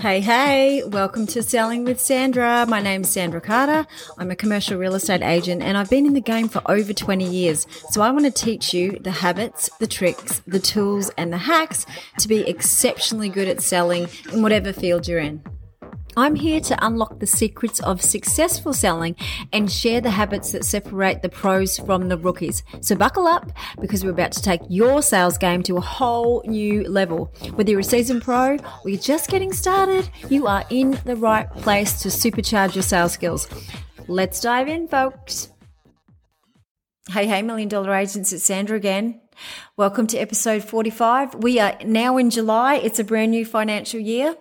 Hey, hey, welcome to Selling with Sandra. My name's Sandra Carter. I'm a commercial real estate agent and I've been in the game for over 20 years. So I want to teach you the habits, the tricks, the tools, and the hacks to be exceptionally good at selling in whatever field you're in. I'm here to unlock the secrets of successful selling and share the habits that separate the pros from the rookies. So buckle up because we're about to take your sales game to a whole new level. Whether you're a seasoned pro or you're just getting started, you are in the right place to supercharge your sales skills. Let's dive in, folks. Hey, hey, million dollar agents, it's Sandra again. Welcome to episode 45. We are now in July. It's a brand new financial year.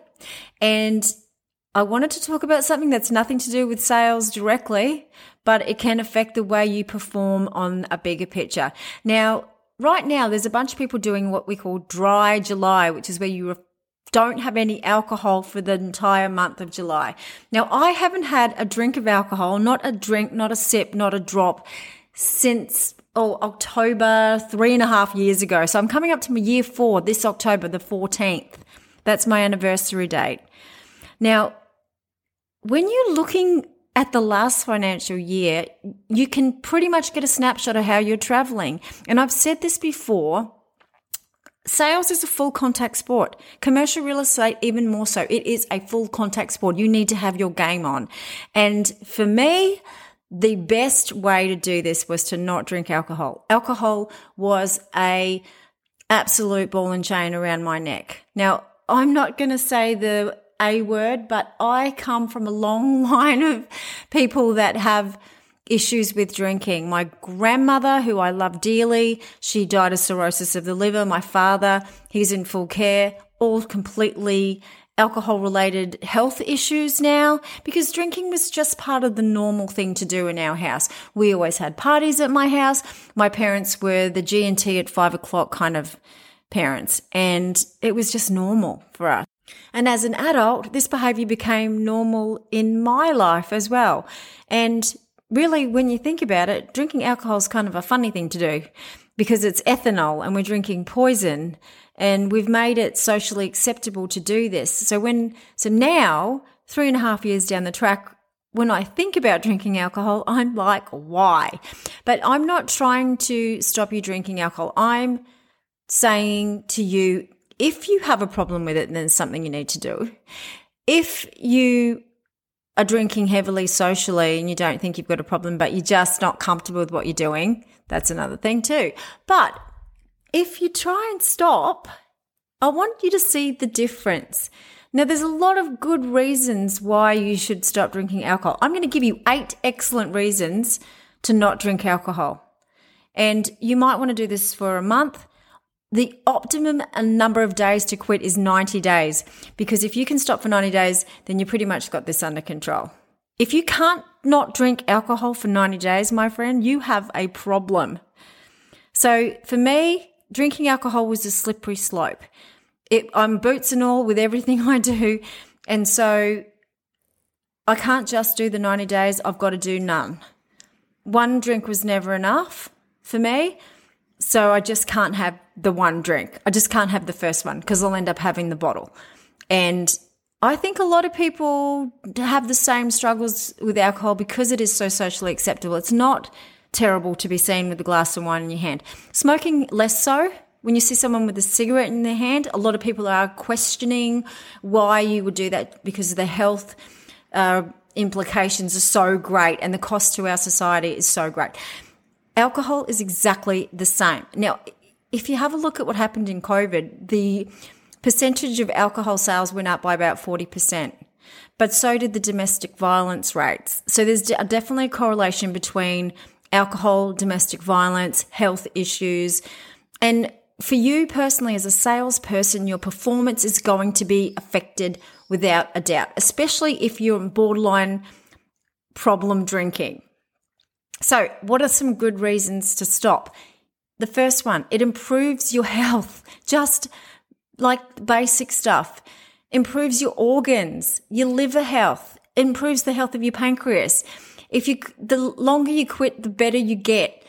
And I wanted to talk about something that's nothing to do with sales directly, but it can affect the way you perform on a bigger picture. Now, right now, there's a bunch of people doing what we call dry July, which is where you don't have any alcohol for the entire month of July. Now, I haven't had a drink of alcohol, not a drink, not a sip, not a drop since oh, October, three and a half years ago. So I'm coming up to my year four this October, the 14th. That's my anniversary date. Now, when you're looking at the last financial year, you can pretty much get a snapshot of how you're traveling. And I've said this before. Sales is a full contact sport. Commercial real estate, even more so. It is a full contact sport. You need to have your game on. And for me, the best way to do this was to not drink alcohol. Alcohol was a absolute ball and chain around my neck. Now, I'm not going to say the a word, but I come from a long line of people that have issues with drinking. My grandmother, who I love dearly, she died of cirrhosis of the liver. My father, he's in full care, all completely alcohol related health issues now because drinking was just part of the normal thing to do in our house. We always had parties at my house. My parents were the G and T at five o'clock kind of parents and it was just normal for us. And as an adult, this behavior became normal in my life as well. And really, when you think about it, drinking alcohol is kind of a funny thing to do because it's ethanol and we're drinking poison and we've made it socially acceptable to do this. So when, so now, three and a half years down the track, when I think about drinking alcohol, I'm like, why? But I'm not trying to stop you drinking alcohol. I'm saying to you, if you have a problem with it, then something you need to do. If you are drinking heavily socially and you don't think you've got a problem, but you're just not comfortable with what you're doing, that's another thing too. But if you try and stop, I want you to see the difference. Now, there's a lot of good reasons why you should stop drinking alcohol. I'm going to give you eight excellent reasons to not drink alcohol. And you might want to do this for a month, the optimum number of days to quit is 90 days because if you can stop for 90 days, then you pretty much got this under control. If you can't not drink alcohol for 90 days, my friend, you have a problem. So for me, drinking alcohol was a slippery slope. It, I'm boots and all with everything I do. And so I can't just do the 90 days. I've got to do none. One drink was never enough for me. So I just can't have the one drink. I just can't have the first one because I'll end up having the bottle. And I think a lot of people have the same struggles with alcohol because it is so socially acceptable. It's not terrible to be seen with a glass of wine in your hand. Smoking, less so. When you see someone with a cigarette in their hand, a lot of people are questioning why you would do that because the health uh, implications are so great and the cost to our society is so great. Alcohol is exactly the same. Now, if you have a look at what happened in COVID, the percentage of alcohol sales went up by about 40%, but so did the domestic violence rates. So there's definitely a correlation between alcohol, domestic violence, health issues. And for you personally, as a salesperson, your performance is going to be affected without a doubt, especially if you're borderline problem drinking. So, what are some good reasons to stop? The first one, it improves your health, just like basic stuff. Improves your organs, your liver health, improves the health of your pancreas. If you, the longer you quit, the better you get.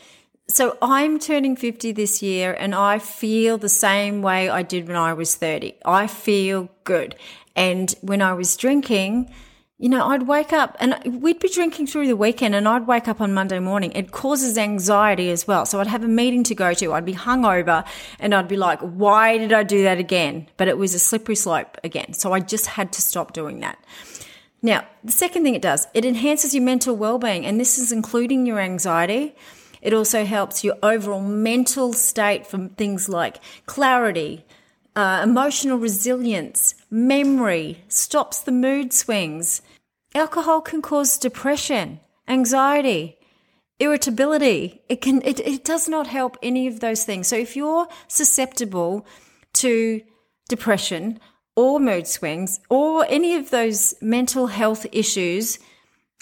So I'm turning 50 this year and I feel the same way I did when I was 30. I feel good. And when I was drinking, you know, I'd wake up and we'd be drinking through the weekend and I'd wake up on Monday morning. It causes anxiety as well. So I'd have a meeting to go to. I'd be hungover and I'd be like, why did I do that again? But it was a slippery slope again. So I just had to stop doing that. Now, the second thing it does, it enhances your mental well-being and this is including your anxiety. It also helps your overall mental state from things like clarity, uh, emotional resilience, memory, stops the mood swings. Alcohol can cause depression, anxiety, irritability. It can it, it does not help any of those things. So if you're susceptible to depression or mood swings or any of those mental health issues,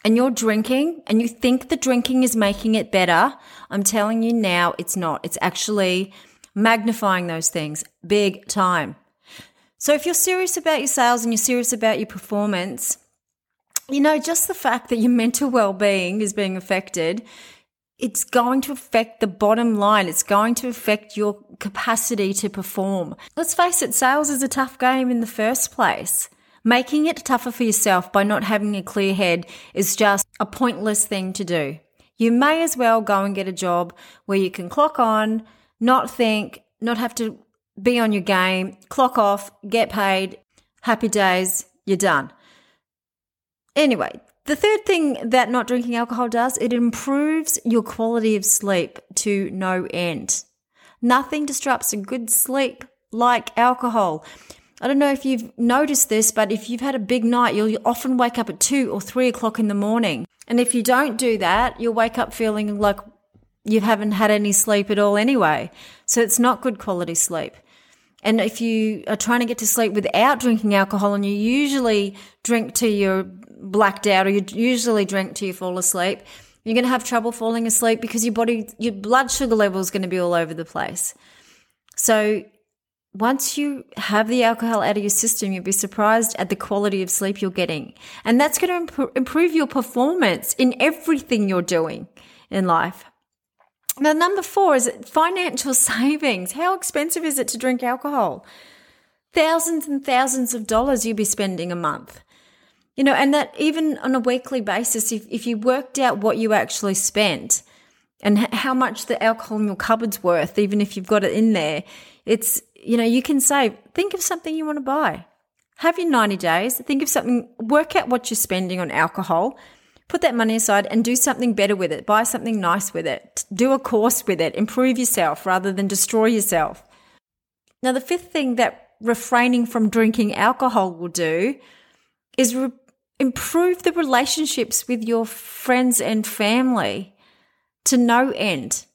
and you're drinking and you think the drinking is making it better, I'm telling you now it's not. It's actually magnifying those things big time. So if you're serious about your sales and you're serious about your performance, you know, just the fact that your mental well-being is being affected, it's going to affect the bottom line. It's going to affect your capacity to perform. Let's face it, sales is a tough game in the first place. Making it tougher for yourself by not having a clear head is just a pointless thing to do. You may as well go and get a job where you can clock on, not think, not have to be on your game, clock off, get paid, happy days, you're done. Anyway, the third thing that not drinking alcohol does, it improves your quality of sleep to no end. Nothing disrupts a good sleep like alcohol. I don't know if you've noticed this, but if you've had a big night, you'll often wake up at two or three o'clock in the morning. And if you don't do that, you'll wake up feeling like you haven't had any sleep at all anyway. So it's not good quality sleep. And if you are trying to get to sleep without drinking alcohol and you usually drink till you're blacked out or you usually drink till you fall asleep, you're going to have trouble falling asleep because your body, your blood sugar level is going to be all over the place. So once you have the alcohol out of your system, you'll be surprised at the quality of sleep you're getting. And that's going to improve your performance in everything you're doing in life. Now, number four is financial savings. How expensive is it to drink alcohol? Thousands and thousands of dollars you'll be spending a month. You know, and that even on a weekly basis, if, if you worked out what you actually spent and how much the alcohol in your cupboard's worth, even if you've got it in there, it's you know, you can save. Think of something you want to buy. Have your 90 days. Think of something, work out what you're spending on alcohol. Put that money aside and do something better with it. Buy something nice with it. Do a course with it. Improve yourself rather than destroy yourself. Now, the fifth thing that refraining from drinking alcohol will do is re- improve the relationships with your friends and family to no end.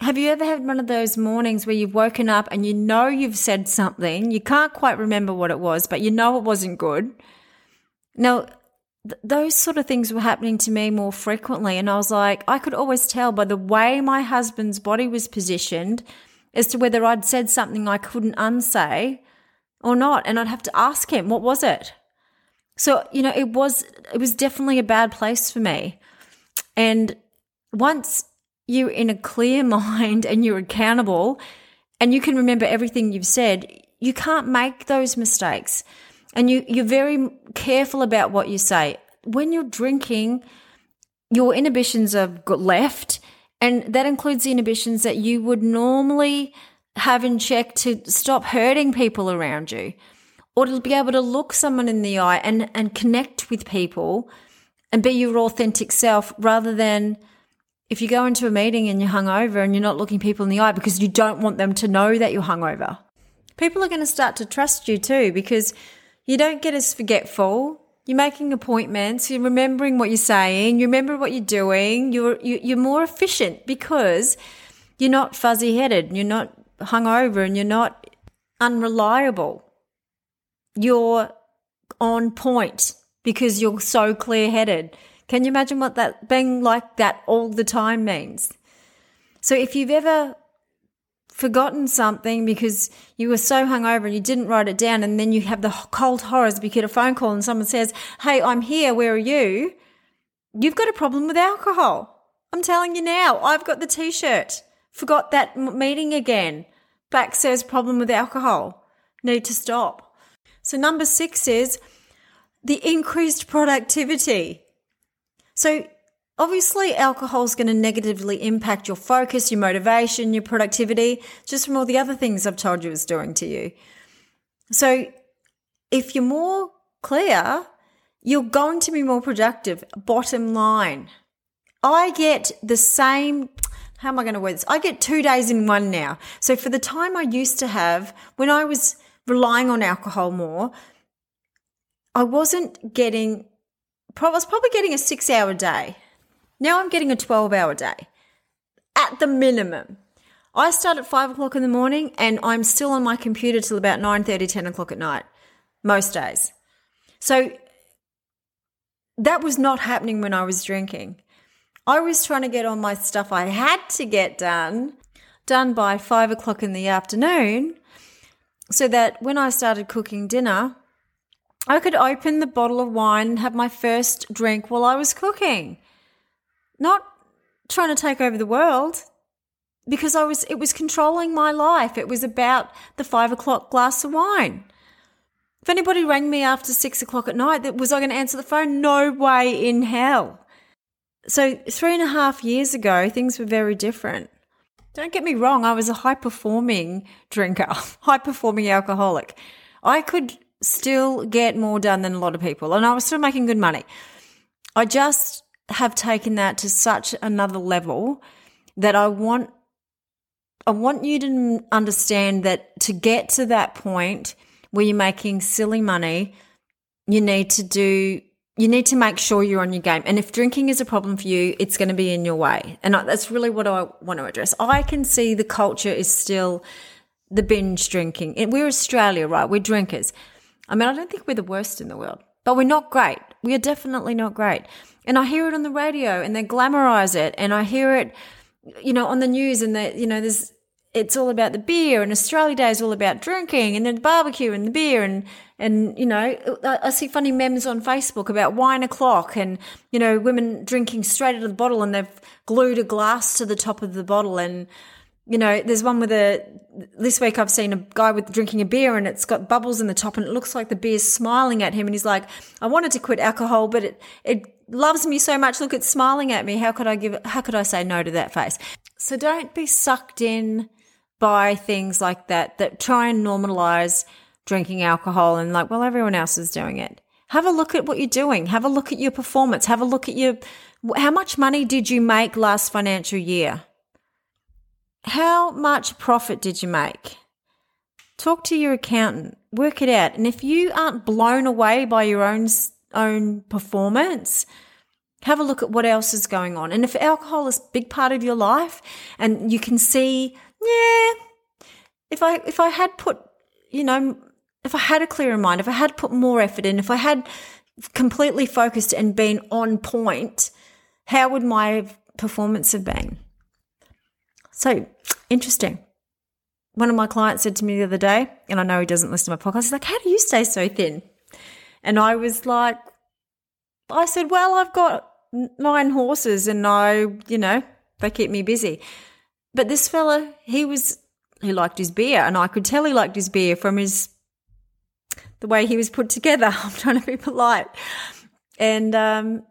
Have you ever had one of those mornings where you've woken up and you know you've said something, you can't quite remember what it was, but you know it wasn't good? Now, th- those sort of things were happening to me more frequently. And I was like, I could always tell by the way my husband's body was positioned as to whether I'd said something I couldn't unsay or not. And I'd have to ask him, what was it? So, you know, it was, it was definitely a bad place for me. And once you're in a clear mind and you're accountable and you can remember everything you've said, you can't make those mistakes. And you, you're very careful about what you say. When you're drinking, your inhibitions are left, and that includes the inhibitions that you would normally have in check to stop hurting people around you or to be able to look someone in the eye and, and connect with people and be your authentic self rather than if you go into a meeting and you're hungover and you're not looking people in the eye because you don't want them to know that you're hungover, people are going to start to trust you too because you don't get as forgetful. You're making appointments. You're remembering what you're saying. You remember what you're doing. You're you, are you are more efficient because you're not fuzzy headed. You're not hungover, and you're not unreliable. You're on point because you're so clear headed. Can you imagine what that being like that all the time means? So if you've ever forgotten something because you were so hungover and you didn't write it down, and then you have the cold horrors because you get a phone call and someone says, Hey, I'm here, where are you? You've got a problem with alcohol. I'm telling you now, I've got the t shirt. Forgot that meeting again. Back says problem with alcohol. Need to stop. So, number six is the increased productivity. So, obviously, alcohol is going to negatively impact your focus, your motivation, your productivity, just from all the other things I've told you it's doing to you. So, if you're more clear, you're going to be more productive. Bottom line. I get the same how am I going to word this? I get two days in one now. So for the time I used to have when I was relying on alcohol more, I wasn't getting, I was probably getting a six hour day. Now I'm getting a 12 hour day at the minimum. I start at five o'clock in the morning and I'm still on my computer till about 9 30, 10 o'clock at night, most days. So that was not happening when I was drinking. I was trying to get all my stuff I had to get done, done by five o'clock in the afternoon, so that when I started cooking dinner, I could open the bottle of wine and have my first drink while I was cooking. Not trying to take over the world because I was it was controlling my life. It was about the five o'clock glass of wine. If anybody rang me after six o'clock at night, was I going to answer the phone? No way in hell. So, three and a half years ago, things were very different. Don't get me wrong, I was a high performing drinker, high performing alcoholic. I could still get more done than a lot of people, and I was still making good money. I just have taken that to such another level that I want I want you to understand that to get to that point where you're making silly money, you need to do you need to make sure you're on your game. And if drinking is a problem for you, it's going to be in your way. And that's really what I want to address. I can see the culture is still the binge drinking. We're Australia, right? We're drinkers. I mean, I don't think we're the worst in the world, but we're not great. We are definitely not great. And I hear it on the radio and they glamorize it. And I hear it, you know, on the news and that, you know, there's, it's all about the beer and Australia Day is all about drinking and then the barbecue and the beer and and you know I see funny memes on Facebook about wine o'clock and you know women drinking straight out of the bottle and they've glued a glass to the top of the bottle. And you know there's one with a this week I've seen a guy with drinking a beer and it's got bubbles in the top and it looks like the beer's smiling at him. And he's like I wanted to quit alcohol but it it loves me so much. Look it's smiling at me. How could I give how could I say no to that face? So don't be sucked in by things like that that try and normalize drinking alcohol and like, well, everyone else is doing it. Have a look at what you're doing. Have a look at your performance. Have a look at your, how much money did you make last financial year? How much profit did you make? Talk to your accountant, work it out. And if you aren't blown away by your own, own performance, have a look at what else is going on. And if alcohol is a big part of your life and you can see yeah, if I if I had put, you know, if I had a clearer mind, if I had put more effort in, if I had completely focused and been on point, how would my performance have been? So interesting. One of my clients said to me the other day, and I know he doesn't listen to my podcast, he's like, How do you stay so thin? And I was like, I said, Well, I've got nine horses and I, you know, they keep me busy. But this fella, he was he liked his beer, and I could tell he liked his beer from his the way he was put together. I'm trying to be polite, and um,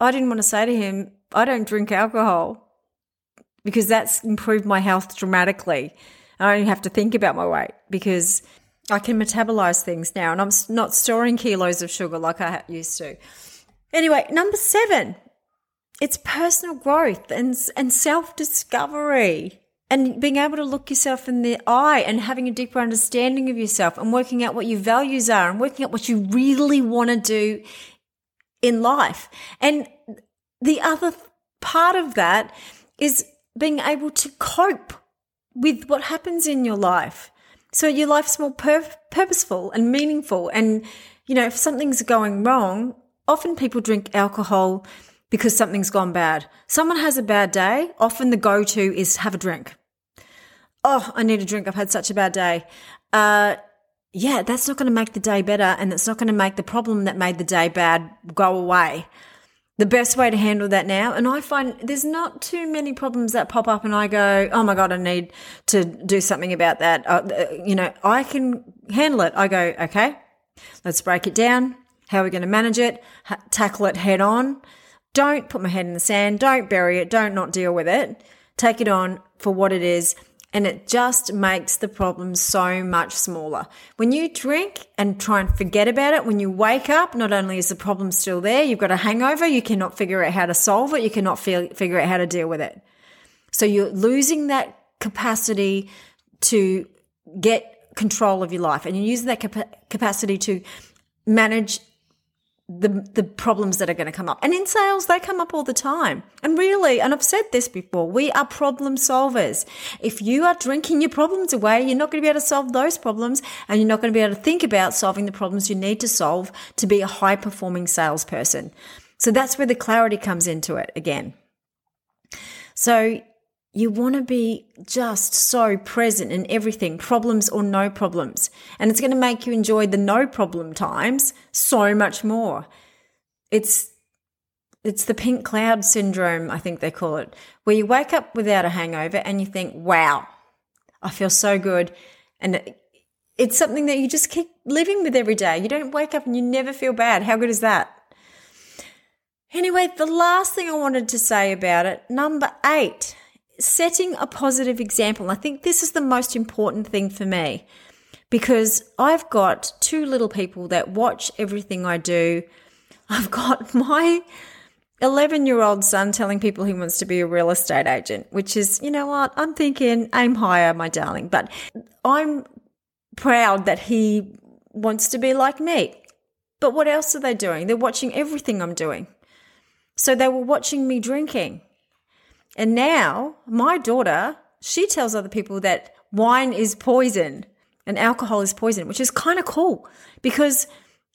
I didn't want to say to him, "I don't drink alcohol," because that's improved my health dramatically. I don't have to think about my weight because I can metabolize things now, and I'm not storing kilos of sugar like I used to. Anyway, number seven, it's personal growth and, and self discovery and being able to look yourself in the eye and having a deeper understanding of yourself and working out what your values are and working out what you really want to do in life. And the other part of that is being able to cope with what happens in your life. So your life's more pur- purposeful and meaningful. And, you know, if something's going wrong, often people drink alcohol because something's gone bad. Someone has a bad day, often the go to is have a drink. Oh, I need a drink. I've had such a bad day. Uh, yeah, that's not going to make the day better and it's not going to make the problem that made the day bad go away. the best way to handle that now. And I find there's not too many problems that pop up and I go, oh my God, I need to do something about that. Uh, uh you know, I can handle it. I go, okay, let's break it down. How are we going to manage it? Ha- tackle it head on. Don't put my head in the sand. Don't bury it. Don't not deal with it. Take it on for what it is and it just makes the problem so much smaller. When you drink and try and forget about it, when you wake up, not only is the problem still there, you've got a hangover, you cannot figure out how to solve it, you cannot figure out how to deal with it. So you're losing that capacity to get control of your life and you're using that capacity to manage the the problems that are going to come up. And in sales, they come up all the time. And really, and I've said this before, we are problem solvers. If you are drinking your problems away, you're not going to be able to solve those problems and you're not going to be able to think about solving the problems you need to solve to be a high performing salesperson. So that's where the clarity comes into it again. So you want to be just so present in everything, problems or no problems. And it's going to make you enjoy the no problem times so much more. It's it's the pink cloud syndrome, I think they call it, where you wake up without a hangover and you think, "Wow, I feel so good." And it's something that you just keep living with every day. You don't wake up and you never feel bad. How good is that? Anyway, the last thing I wanted to say about it, number 8 setting a positive example. I think this is the most important thing for me because I've got two little people that watch everything I do. I've got my 11 year old son telling people he wants to be a real estate agent, which is, you know what? I'm thinking, aim higher, my darling. But I'm proud that he wants to be like me. But what else are they doing? They're watching everything I'm doing. So they were watching me drinking. And now my daughter, she tells other people that wine is poison and alcohol is poison, which is kind of cool because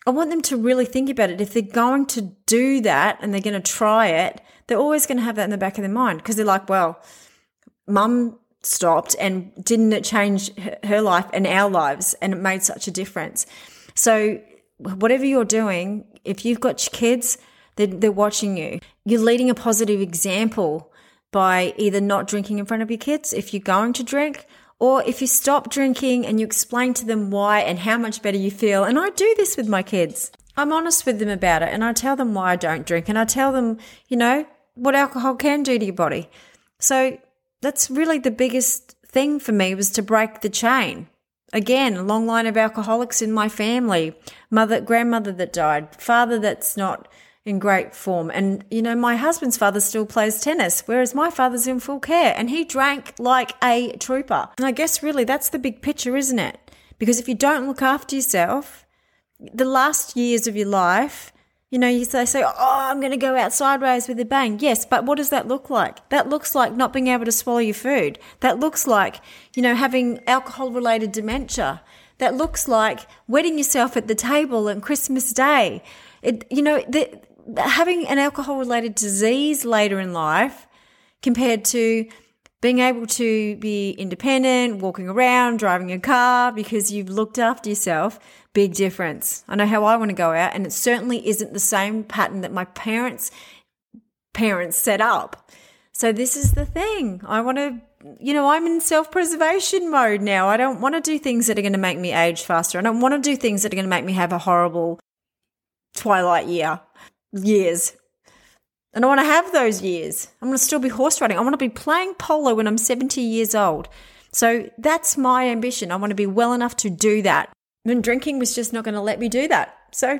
I want them to really think about it. If they're going to do that and they're going to try it, they're always going to have that in the back of their mind because they're like, well, mum stopped and didn't it change her life and our lives and it made such a difference. So whatever you're doing, if you've got kids, they're, they're watching you. You're leading a positive example by either not drinking in front of your kids if you're going to drink, or if you stop drinking and you explain to them why and how much better you feel. And I do this with my kids. I'm honest with them about it and I tell them why I don't drink and I tell them, you know, what alcohol can do to your body. So that's really the biggest thing for me was to break the chain. Again, a long line of alcoholics in my family, mother, grandmother that died, father that's not in great form. And, you know, my husband's father still plays tennis, whereas my father's in full care and he drank like a trooper. And I guess really that's the big picture, isn't it? Because if you don't look after yourself, the last years of your life, you know, you say, say, oh, I'm going to go out sideways with a bang. Yes, but what does that look like? That looks like not being able to swallow your food. That looks like, you know, having alcohol related dementia. That looks like wetting yourself at the table on Christmas Day. It, you know, the, having an alcohol related disease later in life compared to being able to be independent, walking around, driving a car because you've looked after yourself, big difference. I know how I want to go out, and it certainly isn't the same pattern that my parents parents set up. So this is the thing. I want to you know, I'm in self-preservation mode now. I don't want to do things that are going to make me age faster. I don't want to do things that are going to make me have a horrible twilight year years. And I want to have those years. I'm going to still be horse riding. I want to be playing polo when I'm 70 years old. So that's my ambition. I want to be well enough to do that. And drinking was just not going to let me do that. So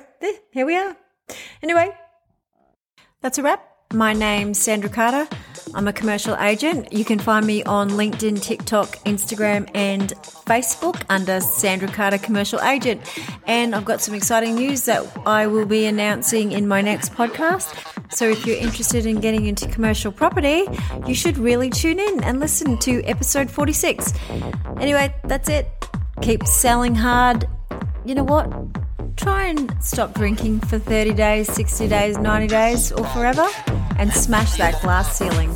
here we are. Anyway, that's a wrap. My name's Sandra Carter. I'm a commercial agent. You can find me on LinkedIn, TikTok, Instagram, and Facebook under Sandra Carter Commercial Agent. And I've got some exciting news that I will be announcing in my next podcast. So if you're interested in getting into commercial property, you should really tune in and listen to episode 46. Anyway, that's it. Keep selling hard. You know what? Try and stop drinking for 30 days, 60 days, 90 days, or forever and smash that glass ceiling.